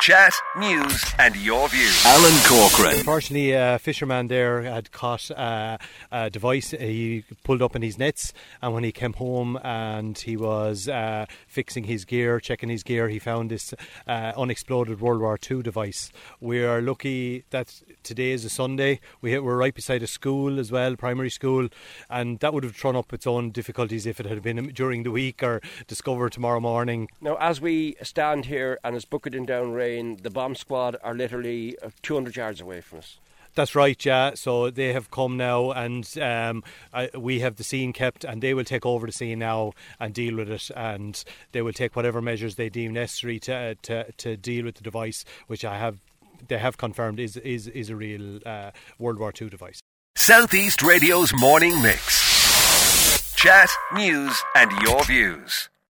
Chat, news, and your views. Alan Corcoran. Unfortunately, a uh, fisherman there had caught uh, a device. He pulled up in his nets, and when he came home and he was uh, fixing his gear, checking his gear, he found this uh, unexploded World War II device. We are lucky that today is a Sunday. We, we're right beside a school as well, primary school, and that would have thrown up its own difficulties if it had been during the week or discovered tomorrow morning. Now, as we stand here and it's bucketing down rain, the bomb squad are literally uh, 200 yards away from us. That's right, yeah. So they have come now, and um, I, we have the scene kept, and they will take over the scene now and deal with it, and they will take whatever measures they deem necessary to to, to deal with the device, which I have they have confirmed is is is a real uh, World War II device. Southeast Radio's morning mix. Chat, news, and your views.